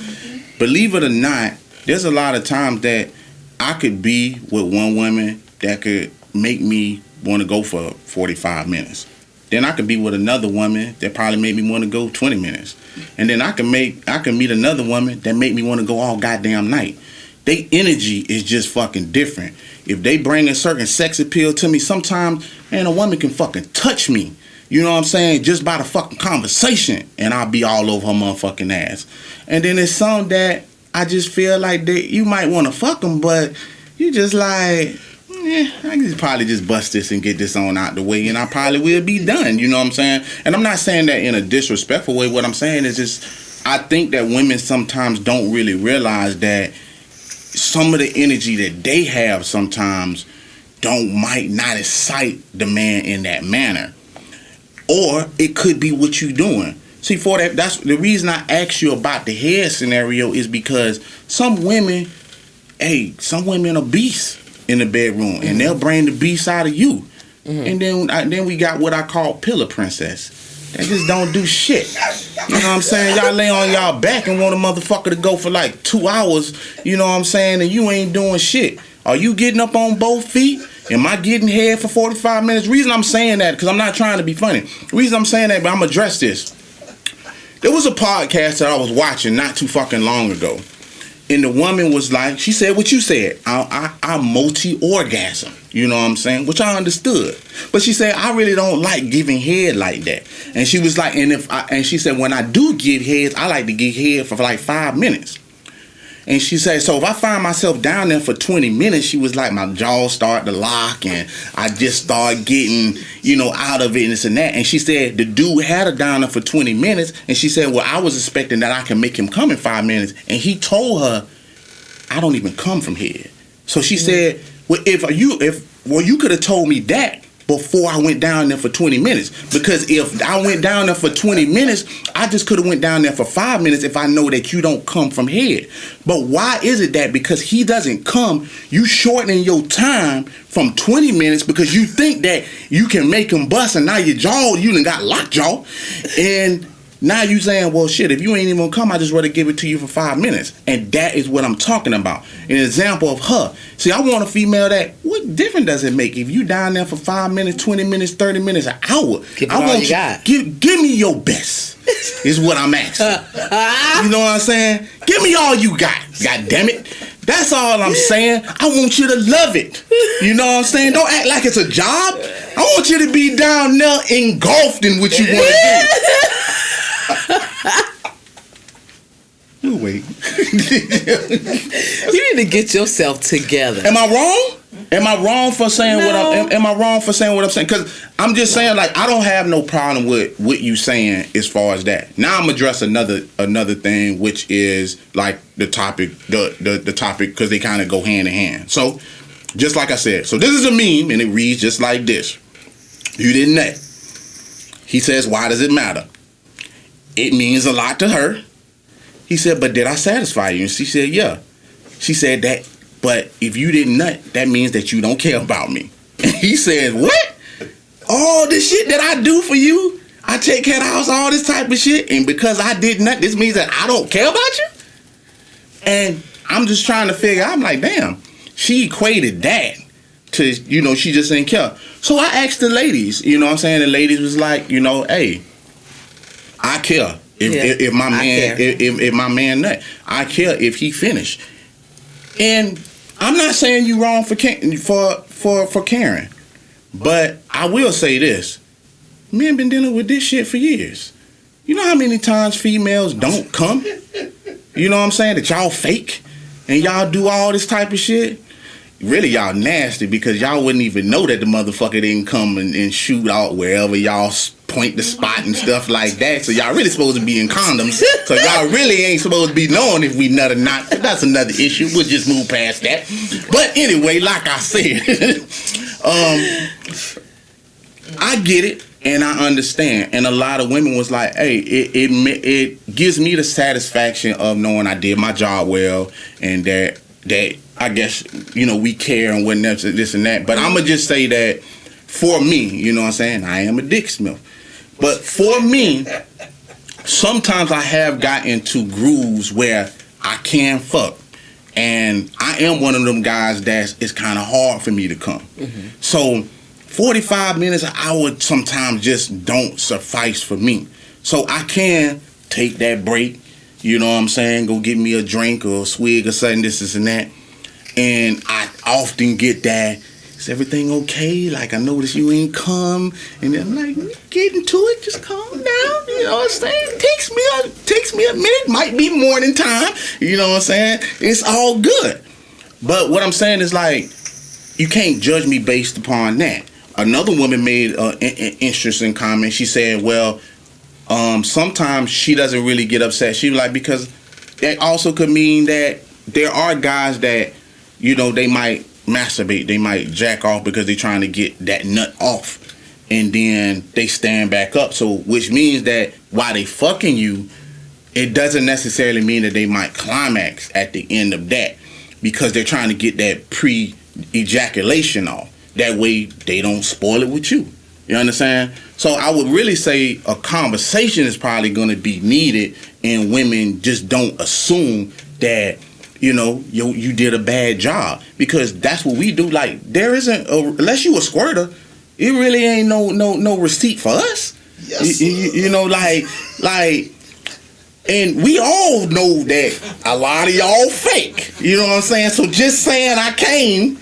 Believe it or not, there's a lot of times that I could be with one woman that could make me want to go for 45 minutes. Then I could be with another woman that probably made me want to go 20 minutes. And then I can make I can meet another woman that make me want to go all goddamn night. They energy is just fucking different. If they bring a certain sex appeal to me, sometimes man, a woman can fucking touch me. You know what I'm saying? Just by the fucking conversation, and I'll be all over her motherfucking ass. And then there's some that I just feel like that you might want to fuck them, but you just like, yeah, I can probably just bust this and get this on out the way, and I probably will be done. You know what I'm saying? And I'm not saying that in a disrespectful way. What I'm saying is just, I think that women sometimes don't really realize that some of the energy that they have sometimes don't might not excite the man in that manner or it could be what you're doing see for that that's the reason i asked you about the head scenario is because some women hey some women are beasts in the bedroom and they'll bring the beast out of you mm-hmm. and then I, then we got what i call pillow princess they just don't do shit you know what i'm saying y'all lay on y'all back and want a motherfucker to go for like two hours you know what i'm saying and you ain't doing shit are you getting up on both feet Am I getting head for 45 minutes? Reason I'm saying that, because I'm not trying to be funny. Reason I'm saying that, but I'm address this. There was a podcast that I was watching not too fucking long ago. And the woman was like, she said what you said. I, I, I multi-orgasm. You know what I'm saying? Which I understood. But she said, I really don't like giving head like that. And she was like, and if I, and she said, when I do give heads, I like to give head for like five minutes. And she said, so if I find myself down there for 20 minutes, she was like, my jaw start to lock and I just start getting, you know, out of it and this and that. And she said, the dude had her down there for 20 minutes. And she said, well, I was expecting that I can make him come in five minutes. And he told her, I don't even come from here. So she mm-hmm. said, well, if you, if, well, you could have told me that before I went down there for 20 minutes. Because if I went down there for 20 minutes, I just could have went down there for five minutes if I know that you don't come from here. But why is it that because he doesn't come, you shortening your time from 20 minutes because you think that you can make him bust and now your jaw, you done got lockjaw. And now you saying, well, shit, if you ain't even gonna come, I just rather give it to you for five minutes. And that is what I'm talking about. An example of her. See, I want a female that, what difference does it make if you down there for five minutes, 20 minutes, 30 minutes, an hour? Give I want you got. Give, give me your best, is what I'm asking. [laughs] you know what I'm saying? Give me all you got, God damn it. That's all I'm saying. I want you to love it. You know what I'm saying? Don't act like it's a job. I want you to be down there engulfed in what you want to do. [laughs] You wait. You need to get yourself together. Am I wrong? Am I wrong for saying what I'm? Am, am I wrong for saying what I'm saying? Because I'm just saying, like, I don't have no problem with what you saying as far as that. Now I'm address another another thing, which is like the topic, the the, the topic, because they kind of go hand in hand. So, just like I said, so this is a meme, and it reads just like this: You didn't nut. He says, "Why does it matter?" It means a lot to her. He said, "But did I satisfy you?" And she said, "Yeah." She said that, but if you didn't nut, that means that you don't care about me. And [laughs] he said, What? All this shit that I do for you, I take care of the house, all this type of shit, and because I did nut, this means that I don't care about you? And I'm just trying to figure, I'm like, damn, she equated that to you know she just didn't care. So I asked the ladies, you know what I'm saying. The ladies was like, you know, hey, I care if Yeah, if, if my man if, if, if my man nut. I care if he finished. And I'm not saying you wrong for for for for Karen, but I will say this: men been dealing with this shit for years. You know how many times females don't come? You know what I'm saying? That y'all fake and y'all do all this type of shit. Really, y'all nasty because y'all wouldn't even know that the motherfucker didn't come and, and shoot out wherever y'all point the spot and stuff like that. So y'all really supposed to be in condoms. So y'all really ain't supposed to be knowing if we nut or not. But that's another issue. We'll just move past that. But anyway, like I said, [laughs] um, I get it and I understand. And a lot of women was like, "Hey, it it it gives me the satisfaction of knowing I did my job well and that that I guess you know we care and whatnot, this and that." But I'm gonna just say that for me, you know what I'm saying? I am a dick smith. But for me, sometimes I have got into grooves where I can fuck. And I am one of them guys that it's kind of hard for me to come. Mm-hmm. So 45 minutes, an hour sometimes just don't suffice for me. So I can take that break, you know what I'm saying? Go get me a drink or a swig or something, this, this, and that. And I often get that, is everything okay? Like, I noticed you ain't come. And I'm like, get into it, just calm down, you know what I'm saying? Takes me a, takes me a minute, might be morning time, you know what I'm saying? It's all good. But what I'm saying is like, you can't judge me based upon that. Another woman made an interesting comment. She said, "Well, um, sometimes she doesn't really get upset. She like because that also could mean that there are guys that you know they might masturbate, they might jack off because they're trying to get that nut off, and then they stand back up. So which means that while they fucking you, it doesn't necessarily mean that they might climax at the end of that because they're trying to get that pre ejaculation off. That way they don't spoil it with you. You understand? So I would really say a conversation is probably going to be needed, and women just don't assume that you know you you did a bad job because that's what we do. Like there isn't a, unless you a squirter, it really ain't no no no receipt for us. Yes, you, you- you know, like like and we all know that a lot of y'all fake. You know what I'm saying? So just saying I came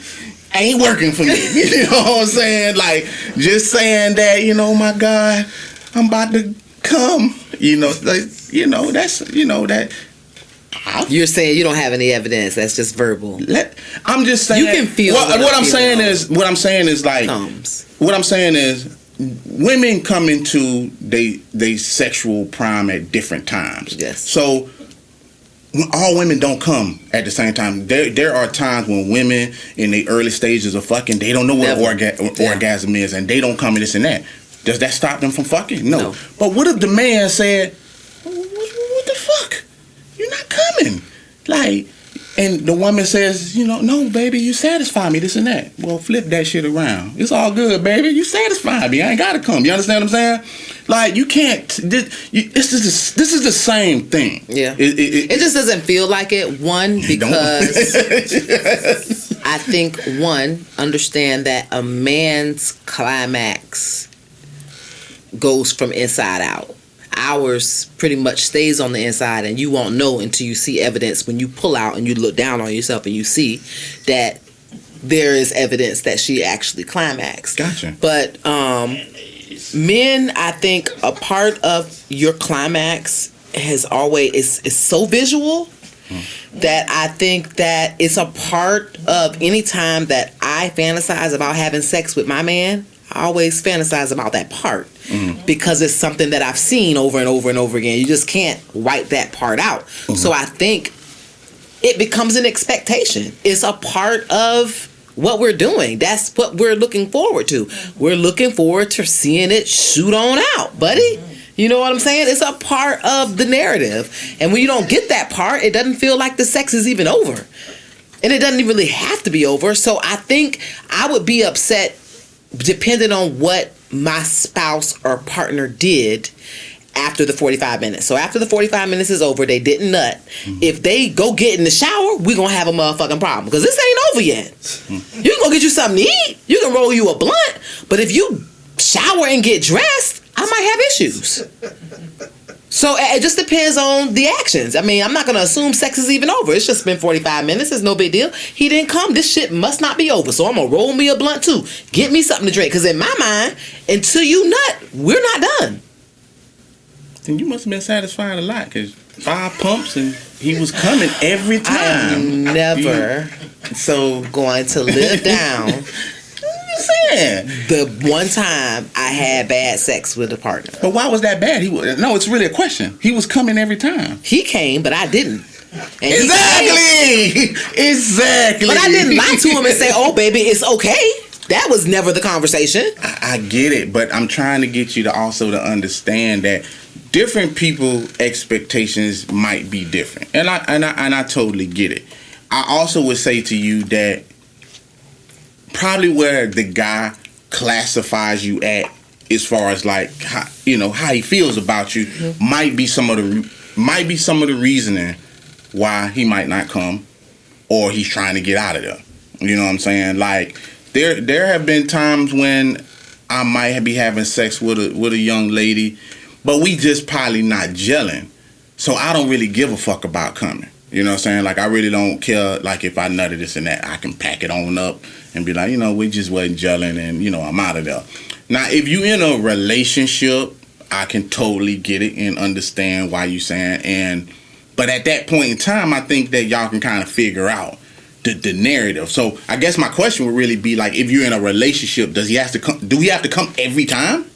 ain't working for me. [laughs] You know what I'm saying? Like just saying that, you know, my God, I'm about to come. You know, like you know, that's you know that You're saying you don't have any evidence. That's just verbal. let I'm just saying You can feel what, what what I'm I'm saying is what I'm saying is like Comes. what I'm saying is women come into they they sexual prime at different times. Yes. So all women don't come at the same time. There there are times when women in the early stages of fucking they don't know what Never. orga- Yeah. orgasm is and they don't come in this and that. Does that stop them from fucking? No. No. But what if the man said, "What, what the fuck? Coming." Like and the woman says, you know, no, baby, you satisfy me, this and that. Well, flip that shit around. It's all good, baby. You satisfy me. I ain't gotta come. You understand what I'm saying? Like you can't. This, you, this is the, this is the same thing. Yeah. It, it, it- It just doesn't feel like it. One, because [laughs] I think one understand that a man's climax goes from inside out. Ours pretty much stays on the inside, and you won't know until you see evidence when you pull out and you look down on yourself and you see that there is evidence that she actually climaxed. Gotcha. But um, men, I think a part of your climax has always is is so visual that I think that it's a part of any time that I fantasize about having sex with my man. I always fantasize about that part Mm. because it's something that I've seen over and over and over again. You just can't wipe that part out. Mm-hmm. So I think it becomes an expectation. It's a part of what we're doing. That's what we're looking forward to. We're looking forward to seeing it shoot on out, buddy. You know what I'm saying? It's a part of the narrative. And when you don't get that part, it doesn't feel like the sex is even over. And it doesn't even really have to be over. So I think I would be upset depending on what my spouse or partner did after the 45 minutes. So after the 45 minutes is over, they didn't nut. Mm-hmm. If they go get in the shower, we going to have a motherfucking problem because this ain't over yet. Mm-hmm. You can go get you something to eat. You can roll you a blunt. But if you shower and get dressed, I might have issues. So it just depends on the actions. I mean, I'm not gonna assume sex is even over. It's just been 45 minutes. It's no big deal. He didn't come. This shit must not be over. So I'm gonna roll me a blunt too. Get me something to drink. Cause in my mind, until you nut, we're not done. Then you must have been satisfied a lot because five pumps and he was coming every time. I time. am never [laughs] So going to live down [laughs] The one time I had bad sex with a partner. But why was that bad? He was no. It's really a question. He was coming every time. He came, but I didn't. And Exactly. exactly. but I didn't lie to him and say, "Oh, baby, it's okay." That was never the conversation. I, I get it, but I'm trying to get you to also to understand that different people expectations might be different, and I and I and I totally get it. I also would say to you that probably where the guy classifies you at, as far as like how, you know how he feels about you, mm-hmm. might be some of the might be some of the reasoning why he might not come, or he's trying to get out of there. You know what I'm saying? Like there there have been times when I might be having sex with a with a young lady, but we just probably not gelling. So I don't really give a fuck about coming. You know what I'm saying? Like I really don't care. Like if I nutted this and that, I can pack it on up and be like, you know, we just wasn't gelling, and you know, I'm out of there. Now, if you in a relationship, I can totally get it and understand why you saying. And but at that point in time, I think that y'all can kind of figure out the, the narrative. So I guess my question would really be like, if you're in a relationship, does he have to come? Do he have to come every time?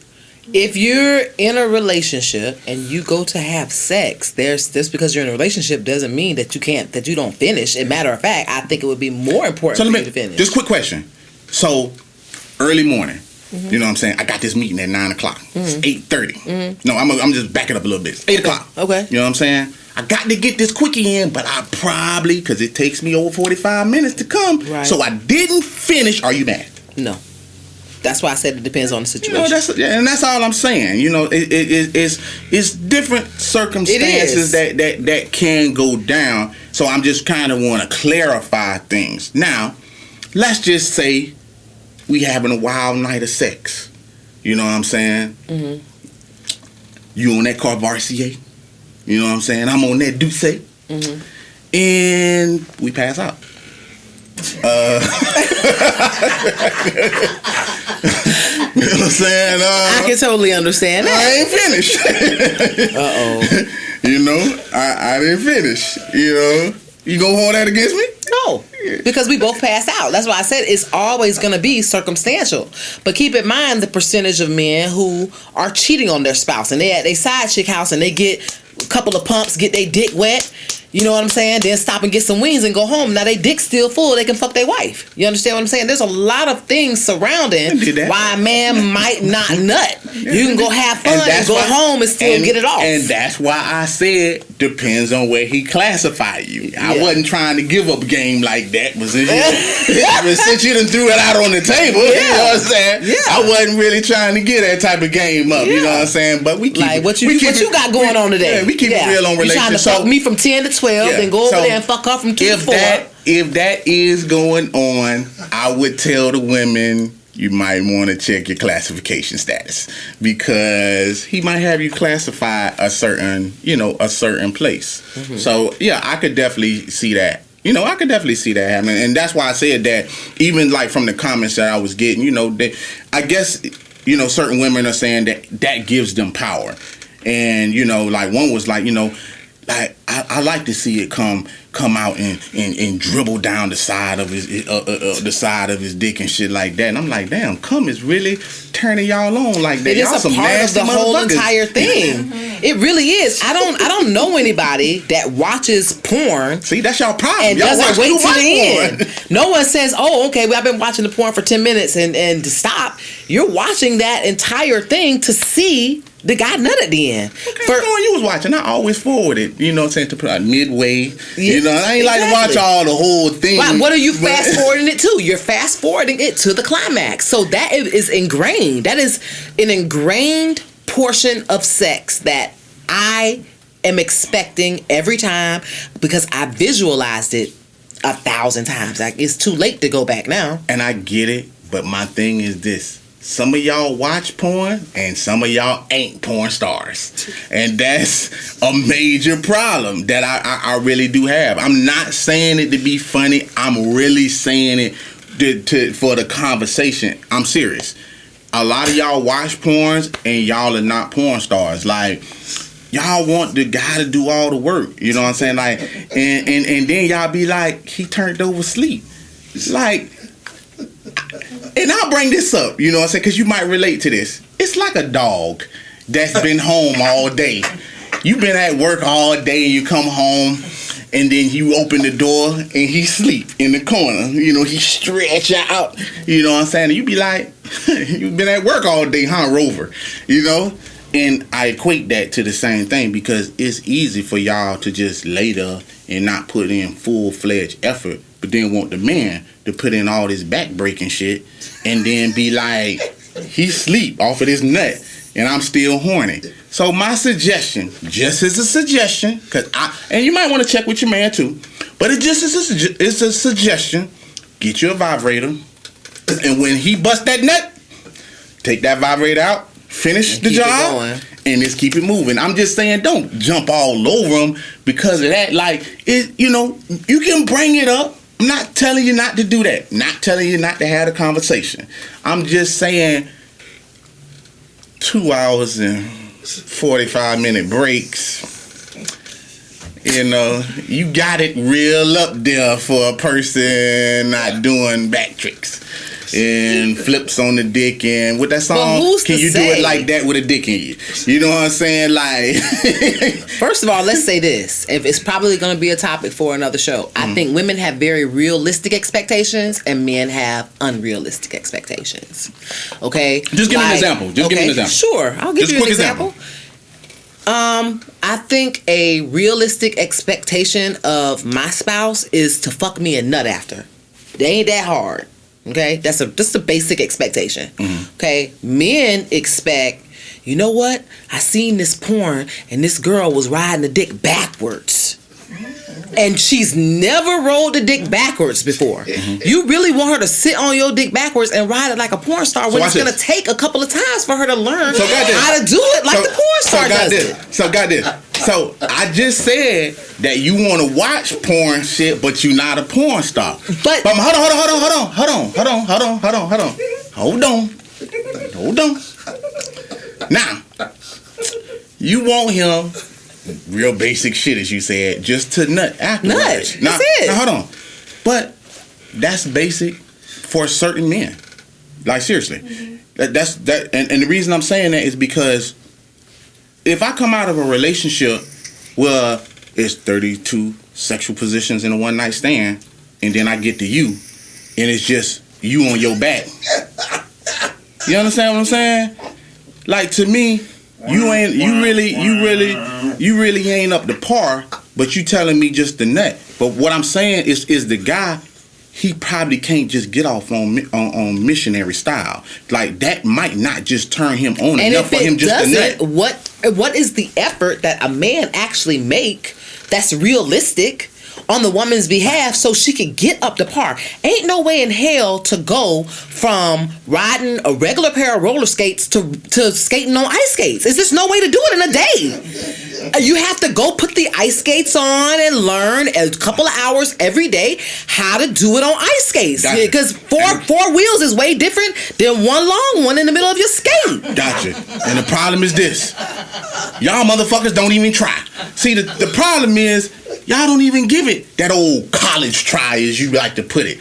If you're in a relationship and you go to have sex, there's just because you're in a relationship doesn't mean that you can't that you don't finish. As a matter of fact, I think it would be more important So for you to me finish. just quick question. So early morning, mm-hmm. you know what I'm saying? I got this meeting at nine o'clock. It's mm-hmm. eight mm-hmm. No, I'm I'm just backing up a little bit. It's eight o'clock. Okay. You know what I'm saying? I got to get this quickie in, but I probably because it takes me over 45 minutes to come. Right. So I didn't finish. Are you mad? no. That's why I said it depends on the You situation. know, that's yeah, and that's all I'm saying. You know, it, it, it, it's it's different circumstances that, that that can go down. So I'm just kind of want to clarify things. Now, let's just say we having a wild night of sex. You know what I'm saying? Mhm. You on that car RCA? You know what I'm saying? I'm on that Duce, Mhm. and we pass out. Uh, [laughs] [laughs] you know what I'm saying? Uh, I can totally understand that. I ain't finished. [laughs] Uh oh. [laughs] you know, I, I didn't finish. You know, you gonna hold that against me? No, because we both passed out. That's why I said it's always going to be circumstantial. But keep in mind the percentage of men who are cheating on their spouse and they at their side chick house and they get a couple of pumps, get their dick wet. You know what I'm saying? Then stop and get some wings and go home. Now they dick still full. They can fuck their wife. You understand what I'm saying? There's a lot of things surrounding why a man might not nut. You can go have fun and, go why- home and still and- get it off. And that's why I said depends on where he classified you. I wasn't trying to give up game like that, but since you, [laughs] but since you done threw it out on the table, you know what I'm saying? Yeah. I wasn't really trying to get that type of game up. You know what I'm saying? But we keep like it- what you what it- you got going we- on today? Yeah, we keep it real on You trying to relationships. fuck me from ten to twelve, Yeah. then go over So, there and fuck her from two to if four. that if that is going on, I would tell the women you might want to check your classification status because he might have you classify a certain, you know, a certain place. Mm-hmm. So yeah, I could definitely see that. You know, I could definitely see that happening, and that's why I said that. Even like from the comments that I was getting, you know, that I guess you know certain women are saying that that gives them power, and you know, like one was like, you know, like I, I like to see it come come out and, and, and dribble down the side of his uh, uh, uh, the side of his dick and shit like that. And I'm like, damn, cum is really turning y'all on like that. It is y'all a some part of nasty the whole entire thing. it really is. I don't. I don't know anybody that watches porn See, that's y'all problem. and y'all doesn't wait too to much the porn. end. No one says, "Oh, okay, well, I've been watching the porn for ten minutes and and to stop." You're watching that entire thing to see the guy nut at the end. Okay, For- porn you was watching, I always forwarded. You know what I'm saying? To put out midway. You know, I ain't like to watch all the whole thing. What are you fast [laughs] forwarding it to? You're fast forwarding it to the climax. So that is ingrained. That is an ingrained portion of sex that I am expecting every time because I visualized it a thousand times. Like it's too late to go back now. And I get it, but my thing is this. Some of y'all watch porn and some of y'all ain't porn stars. And that's a major problem that I, I, I really do have. I'm not saying it to be funny. I'm really saying it to, to, for the conversation. I'm serious. A lot of y'all watch porns and y'all are not porn stars. Like y'all want the guy to do all the work. You know what I'm saying? Like and and, and then y'all be like, he turned over sleep. Like and I'll bring this up, you know what I'm saying? Because you might relate to this. It's like a dog that's been home all day. You've been at work all day and you come home and then you open the door and he sleep in the corner. You know, he stretch out. You know what I'm saying? And you be like, [laughs] you've been at work all day, huh, Rover? You know? And I equate that to the same thing because it's easy for y'all to just lay there and not put in full fledged effort, but then want the man to put in all this back breaking shit and then be like, he sleep off of this nut and I'm still horny. So my suggestion, just as a suggestion, cause I and you might want to check with your man too, but it just is a, it's a suggestion. Get you a vibrator, and when he bust that nut, take that vibrator out, finish And the job, and just keep it moving. I'm just saying, don't jump all over him because of that. Like it, you know, you can bring it up. I'm not telling you not to do that. Not telling you not to have a conversation. I'm just saying, two hours and 45 minute breaks. You know, you got it real up there for a person not doing back tricks and [laughs] flips on the dick and with that song. Can you do it like that with a dick in you? You know what I'm saying? Like, [laughs] First of all, let's say this. If it's probably going to be a topic for another show. I Mm. think women have very realistic expectations and men have unrealistic expectations. Okay? Just give me an example. Just give me an example. Sure. I'll give Just you an example. example. Um, I think a realistic expectation of my spouse is to fuck me a nut after. They ain't that hard. Okay? That's a just a basic expectation. Mm-hmm. Okay? Men expect, you know what? I seen this porn and this girl was riding the dick backwards. And she's never rolled the dick backwards before. You really want her to sit on your dick backwards and ride it like a porn star when watch it's gonna this. take a couple of times for her to learn So how to do it like the porn star so got does this. it. So this. So I just said that you want to watch porn shit, but you're not a porn star. But- but hold on, hold on, hold on, hold on, hold on, hold on, hold on, hold on, hold on, hold on, hold on. Now, you want him real basic shit, as you said, just to nut afterwards. Nut. Now, That's it. now hold on, but that's basic for certain men. Like seriously, mm-hmm. that, that's that, and, and the reason I'm saying that is because if I come out of a relationship where it's 32 sexual positions in a one night stand, and then I get to you, and it's just you on your back. [laughs] You understand what I'm saying? Like to me, you ain't you really you really you really ain't up to par, but you telling me just the nut. But what I'm saying is is the guy he probably can't just get off on, on on missionary style. Like that might not just turn him on And enough for him just to nut. what what is the effort that a man actually make that's realistic on the woman's behalf so she could get up to par? Ain't no way in hell to go from riding a regular pair of roller skates to to skating on ice skates. Is there's no way to do it in a day. Uh, You have to go put the ice skates on and learn a couple of hours every day how to do it on ice skates. Gotcha. Because four four wheels is way different than one long one in the middle of your skate. Gotcha. And the problem is this. Y'all motherfuckers don't even try. See, the, the problem is, y'all don't even give it that old college try, as you like to put it.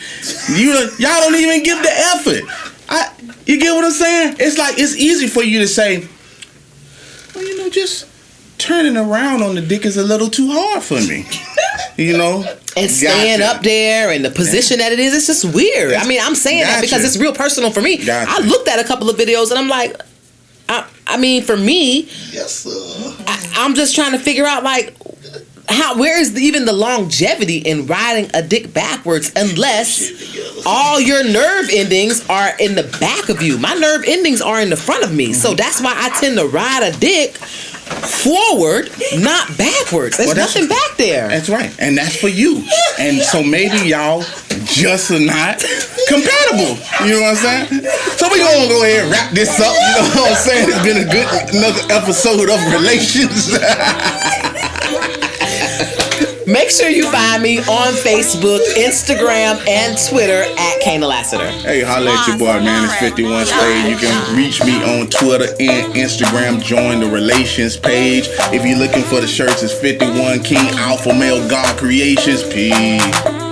You Y'all don't even give the effort. I, you get what I'm saying? It's like, it's easy for you to say, well, you know, just turning around on the dick is a little too hard for me. You know? [laughs] and staying Gotcha. up there and the position that it is, it's just weird. I mean, I'm saying that because it's real personal for me. Gotcha. I looked at a couple of videos and I'm like, I, I mean, for me, Yes, sir. I, I'm just trying to figure out like how where is the, even the longevity in riding a dick backwards unless all your nerve endings are in the back of you. My nerve endings are in the front of me, Mm-hmm. so that's why I tend to ride a dick forward, not backwards. There's Well, nothing back there. That's right, and that's for you. And so maybe y'all just are not compatible. You know what I'm saying? So we gonna go ahead and wrap this up. You know what I'm saying? It's been a good another episode of relations. [laughs] Make sure you find me on Facebook, Instagram, and Twitter at Kaynah Lassiter. hey, holla at your boy, man. It's 51 Spade. You can reach me on Twitter and Instagram. Join the relations page. If you're looking for the shirts, it's 51 King Alpha Male God Creations. Peace.